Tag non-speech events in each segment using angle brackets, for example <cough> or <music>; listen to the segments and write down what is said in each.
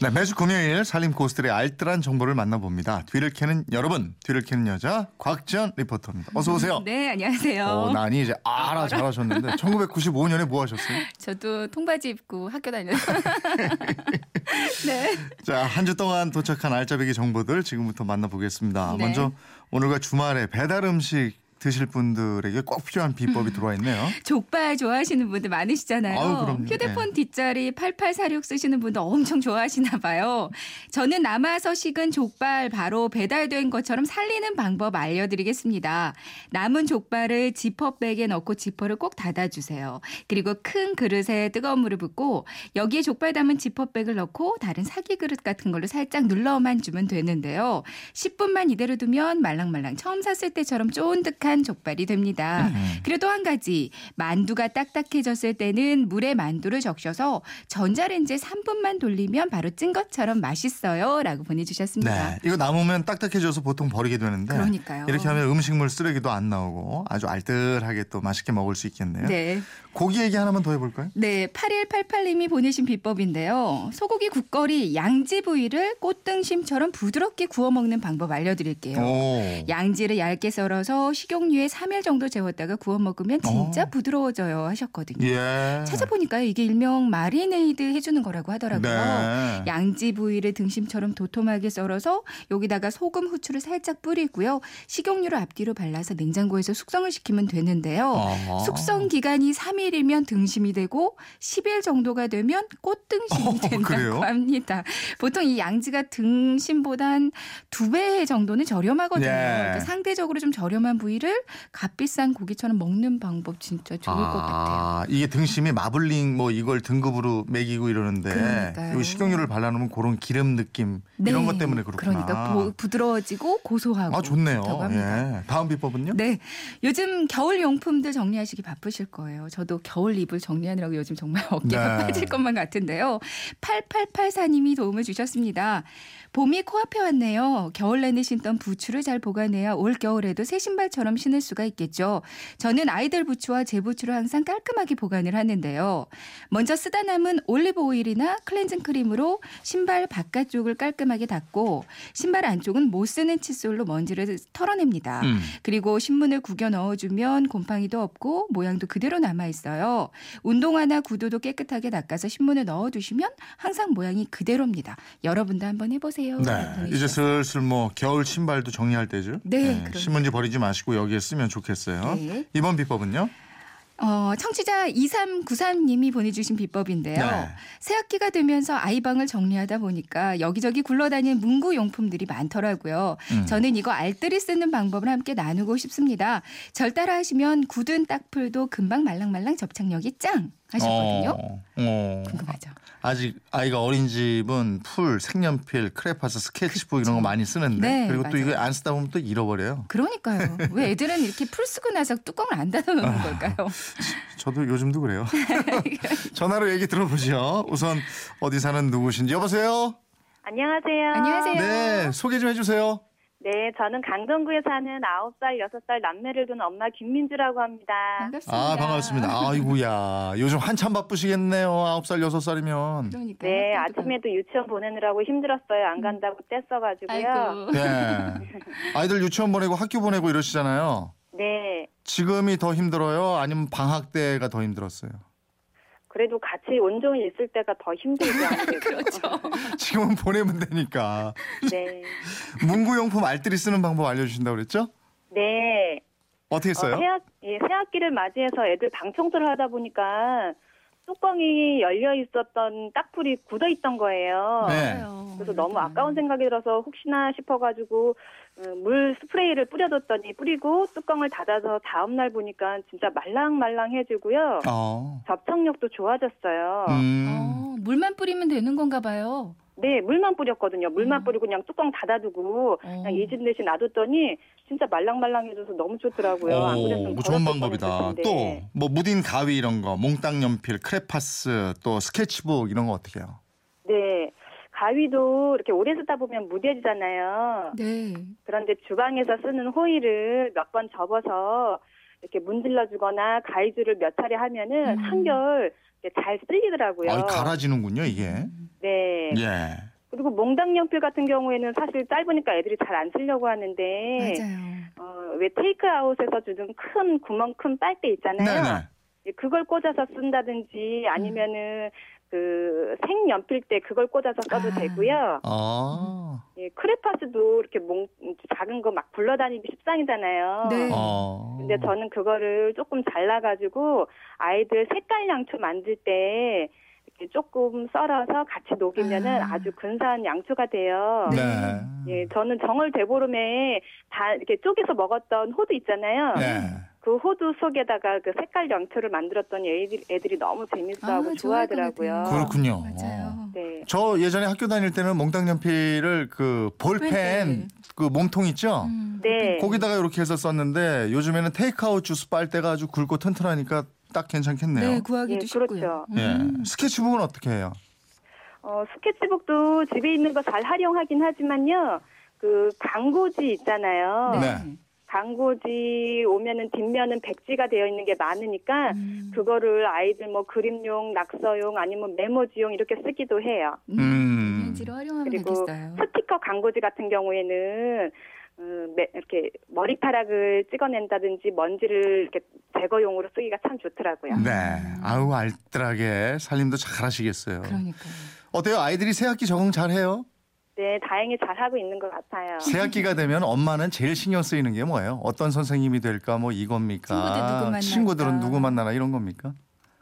네, 매주 금요일 살림 고수들의 알뜰한 정보를 만나봅니다. 뒤를 캐는 여러분, 뒤를 캐는 여자 곽지연 리포터입니다. 어서 오세요. 네, 안녕하세요. 어, 나니 이제 알아 잘하셨는데 1995년에 뭐 하셨어요? <laughs> 저도 통바지 입고 학교 다녔어요. <laughs> 네. 자, 한 주 동안 도착한 알짜배기 정보들 지금부터 만나보겠습니다. 네. 먼저 오늘과 주말에 배달 음식 드실 분들에게 꼭 필요한 비법이 들어와 있네요. 족발 좋아하시는 분들 많으시잖아요. 아유. 휴대폰 네. 뒷자리 8846 쓰시는 분들 엄청 좋아하시나 봐요. 저는 남아서 식은 족발 바로 배달된 것처럼 살리는 방법 알려드리겠습니다. 남은 족발을 지퍼백에 넣고 지퍼를 꼭 닫아주세요. 그리고 큰 그릇에 뜨거운 물을 붓고 여기에 족발 담은 지퍼백을 넣고 다른 사기 그릇 같은 걸로 살짝 눌러만 주면 되는데요. 10분만 이대로 두면 말랑말랑 처음 샀을 때처럼 쫀득한 족발이 됩니다. 음. 그리고 또 한 가지 만두가 딱딱해졌을 때는 물에 만두를 적셔서 전자레인지에 3분만 돌리면 바로 찐 것처럼 맛있어요라고 보내주셨습니다. 네, 이거 남으면 딱딱해져서 보통 버리게 되는데 그러니까요. 이렇게 하면 음식물 쓰레기도 안 나오고 아주 알뜰하게 또 맛있게 먹을 수 있겠네요. 네. 고기 얘기 하나만 더 해볼까요? 네, 8188님이 보내신 비법인데요. 소고기 국거리 양지 부위를 꽃등심처럼 부드럽게 구워 먹는 방법 알려드릴게요. 오. 양지를 얇게 썰어서 식용 유에 3일 정도 재웠다가 구워 먹으면 진짜 어. 부드러워져요 하셨거든요. 예. 찾아보니까 이게 일명 마리네이드 해주는 거라고 하더라고요. 네. 양지 부위를 등심처럼 도톰하게 썰어서 여기다가 소금, 후추를 살짝 뿌리고요. 식용유를 앞뒤로 발라서 냉장고에서 숙성을 시키면 되는데요. 아하. 숙성 기간이 3일이면 등심이 되고 10일 정도가 되면 꽃등심이 어, 된다고 그래요? 합니다. 보통 이 양지가 등심보단 두 배 정도는 저렴하거든요. 예. 그러니까 상대적으로 좀 저렴한 부위를 값비싼 고기처럼 먹는 방법 진짜 좋을 것 같아요. 아, 이게 등심이 마블링 뭐 이걸 등급으로 매기고 이러는데. 이 식용유를 발라놓으면 그런 기름 느낌 이런 것 때문에 그렇구나. 그러니까 보- 부드러워지고 고소하고 아 좋네요. 예. 다음 비법은요? 네. 요즘 겨울 용품들 정리하시기 바쁘실 거예요. 저도 겨울 이불 정리하느라고 요즘 정말 <laughs> 어깨가 네. 빠질 것만 같은데요. 8884님이 도움을 주셨습니다. 봄이 코앞에 왔네요. 겨울 내내 신던 부츠를 잘 보관해야 올 겨울에도 새 신발처럼 신을 수가 있겠죠. 저는 아이들 부츠와 제 부츠를 항상 깔끔하게 보관을 하는데요. 먼저 쓰다 남은 올리브 오일이나 클렌징 크림으로 신발 바깥쪽을 깔끔하게 닦고 신발 안쪽은 못 쓰는 칫솔로 먼지를 털어냅니다. 음. 그리고 신문을 구겨 넣어주면 곰팡이도 없고 모양도 그대로 남아 있어요. 운동화나 구두도 깨끗하게 닦아서 신문을 넣어두시면 항상 모양이 그대로입니다. 여러분도 한번 해보세요. 네. 이제 슬슬 뭐 겨울 신발도 정리할 때죠. 네, 예, 그러니까요. 신문지 버리지 마시고 여기에 쓰면 좋겠어요. 네. 이번 비법은요? 어, 청취자 2393님이 보내주신 비법인데요. 네. 새학기가 되면서 아이방을 정리하다 보니까 여기저기 굴러다니는 문구 용품들이 많더라고요. 음. 저는 이거 알뜰히 쓰는 방법을 함께 나누고 싶습니다. 절 따라 하시면 굳은 딱풀도 금방 말랑말랑 접착력이 짱 하셨거든요. 어, 어. 궁금하죠? 아직 아이가 어린 집은 풀, 색연필, 크레파스, 스케치북 이런 거 많이 쓰는데 네, 그리고 또 맞아요. 이거 안 쓰다 보면 또 잃어버려요. 그러니까요. 왜 애들은 이렇게 풀 쓰고 나서 뚜껑을 안 닫아놓는 걸까요? 저도 요즘도 그래요. <laughs> 전화로 얘기 들어보죠. 우선 어디 사는 누구신지 여보세요. 안녕하세요. 안녕하세요. 네, 소개 좀 해주세요. 네, 저는 강정구에 사는 9살, 6살 남매를 둔 엄마 김민주라고 합니다. 반갑습니다. 아 반갑습니다. 아이고야 요즘 한참 바쁘시겠네요. 아홉 살 여섯 살이면. 그러니까 네, 아침에도 유치원 보내느라고 힘들었어요. 안 간다고 떼써가지고요. 아이고. 네. <laughs> 아이들 유치원 보내고 학교 보내고 이러시잖아요. 네, 지금이 더 힘들어요? 아니면 방학 때가 더 힘들었어요? 그래도 같이 온종일 있을 때가 더 힘들죠. 아무래도. <laughs> 그렇죠. 지금은 <laughs> 보내면 되니까. 네. 문구용품 알뜰히 쓰는 방법 알려주신다고 그랬죠? 네. 어떻게 어, 써요? 새학, 예, 새학기를 맞이해서 애들 방 청소를 하다 보니까 뚜껑이 열려 있었던 딱풀이 굳어 있던 거예요. 네. 그래서 너무 아까운 생각이 들어서 혹시나 싶어가지고 어, 물 스프레이를 뿌려뒀더니 뿌리고 뚜껑을 닫아서 다음 날 보니까 진짜 말랑말랑해지고요. 어. 접착력도 좋아졌어요. 음. 어, 물만 뿌리면 되는 건가 봐요. 네, 물만 뿌렸거든요. 물만 음. 뿌리고 그냥 뚜껑 닫아두고 어. 그냥 이집 대신 놔뒀더니 진짜 말랑말랑해져서 너무 좋더라고요. 안 그랬으면 오, 좋은 더럽을 방법이다. 또 뭐 무딘 가위 이런 거, 몽땅 연필, 크레파스, 또 스케치북 이런 거 어떻게 해요? 네. 가위도 이렇게 오래 쓰다 보면 무뎌지잖아요. 네. 그런데 주방에서 쓰는 호일을 몇 번 접어서 이렇게 문질러 주거나 가위줄을 몇 차례 하면은 음. 한결 잘 쓸리더라고요. 아, 갈아지는군요, 이게. 네. 예. 그리고 몽당 연필 같은 경우에는 사실 짧으니까 애들이 잘 안 쓰려고 하는데 맞아요. 어, 왜 테이크아웃에서 주는 큰 구멍 큰 빨대 있잖아요. 네네. 예, 그걸 꽂아서 쓴다든지 아니면은 그 생연필 때 그걸 꽂아서 써도 아. 되고요. 아. 예, 크레파스도 이렇게 몽 작은 거 막 굴러다니기 십상이잖아요. 네. 어. 근데 저는 그거를 조금 잘라가지고 아이들 색깔 양초 만들 때 이렇게 조금 썰어서 같이 녹이면은 아. 아. 주 근사한 양초가 돼요. 네. 예, 저는 정월 대보름에 다 이렇게 쪼개서 먹었던 호두 있잖아요. 네. 그 호두 속에다가 그 색깔 양초를 만들었더니 애들, 애들이 너무 재밌어하고 아, 좋아하더라고요. 그렇군요. 맞아요. 네. 저 예전에 학교 다닐 때는 몽땅 연필을 그 볼펜 네. 그 몸통 있죠? 음, 네. 거기다가 이렇게 해서 썼는데 요즘에는 테이크아웃 주스 빨대가 아주 굵고 튼튼하니까 딱 괜찮겠네요. 네, 구하기도 예, 쉽고요. 그렇죠. 예. 음. 스케치북은 어떻게 해요? 어, 스케치북도 집에 있는 거 잘 활용하긴 하지만요. 그 광고지 있잖아요. 네. 광고지 오면은 뒷면은 백지가 되어 있는 게 많으니까 음. 그거를 아이들 뭐 그림용, 낙서용 아니면 메모지용 이렇게 쓰기도 해요. 음. 활용하면 그리고 되겠어요. 스티커 광고지 같은 경우에는 음, 매- 이렇게 머리카락을 찍어낸다든지 먼지를 이렇게 제거용으로 쓰기가 참 좋더라고요. 네. 아우 알뜰하게 살림도 잘 하시겠어요. 그러니까요. 어때요? 아이들이 새 학기 적응 잘 해요? 네, 다행히 잘 하고 있는 것 같아요. 새 학기가 되면 엄마는 제일 신경 쓰이는 게 뭐예요? 어떤 선생님이 될까? 뭐 이겁니까? 친구들 누구? 친구들은 누구 만나나 이런 겁니까?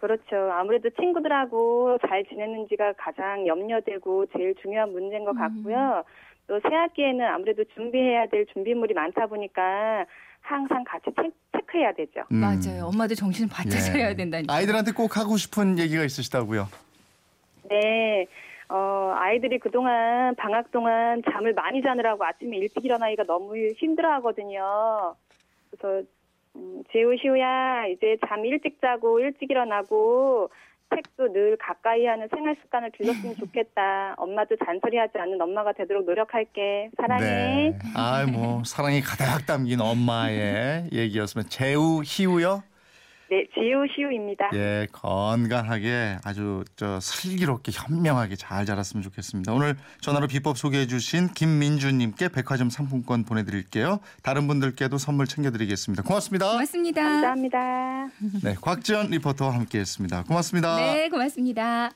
그렇죠. 아무래도 친구들하고 잘 지내는지가 가장 염려되고 제일 중요한 문제인 것 같고요. 또 새학기에는 아무래도 준비해야 될 준비물이 많다 보니까 항상 같이 체, 체크해야 되죠. 음. 맞아요. 엄마들 정신을 바짝 예. 차려야 된다니까. 아이들한테 꼭 하고 싶은 얘기가 있으시다고요? 네. 어, 아이들이 그동안 방학 동안 잠을 많이 자느라고 아침에 일찍 일어나기가 너무 힘들어 하거든요. 그래서, 음, 지우, 시우야, 이제 잠 일찍 자고 일찍 일어나고 책도 늘 가까이 하는 생활 습관을 들였으면 좋겠다. 엄마도 잔소리하지 않는 엄마가 되도록 노력할게. 사랑해. 네. 아, 뭐 사랑이 가득 담긴 엄마의 얘기였으면 재우 희우요? 네, 지우, 시우입니다. 예, 건강하게 아주 저 슬기롭게 현명하게 잘 자랐으면 좋겠습니다. 오늘 전화로 비법 소개해 주신 김민주 님께 백화점 상품권 보내 드릴게요. 다른 분들께도 선물 챙겨 드리겠습니다. 고맙습니다. 고맙습니다. 감사합니다. 네, 곽지연 리포터와 함께 했습니다. 고맙습니다. 네, 고맙습니다.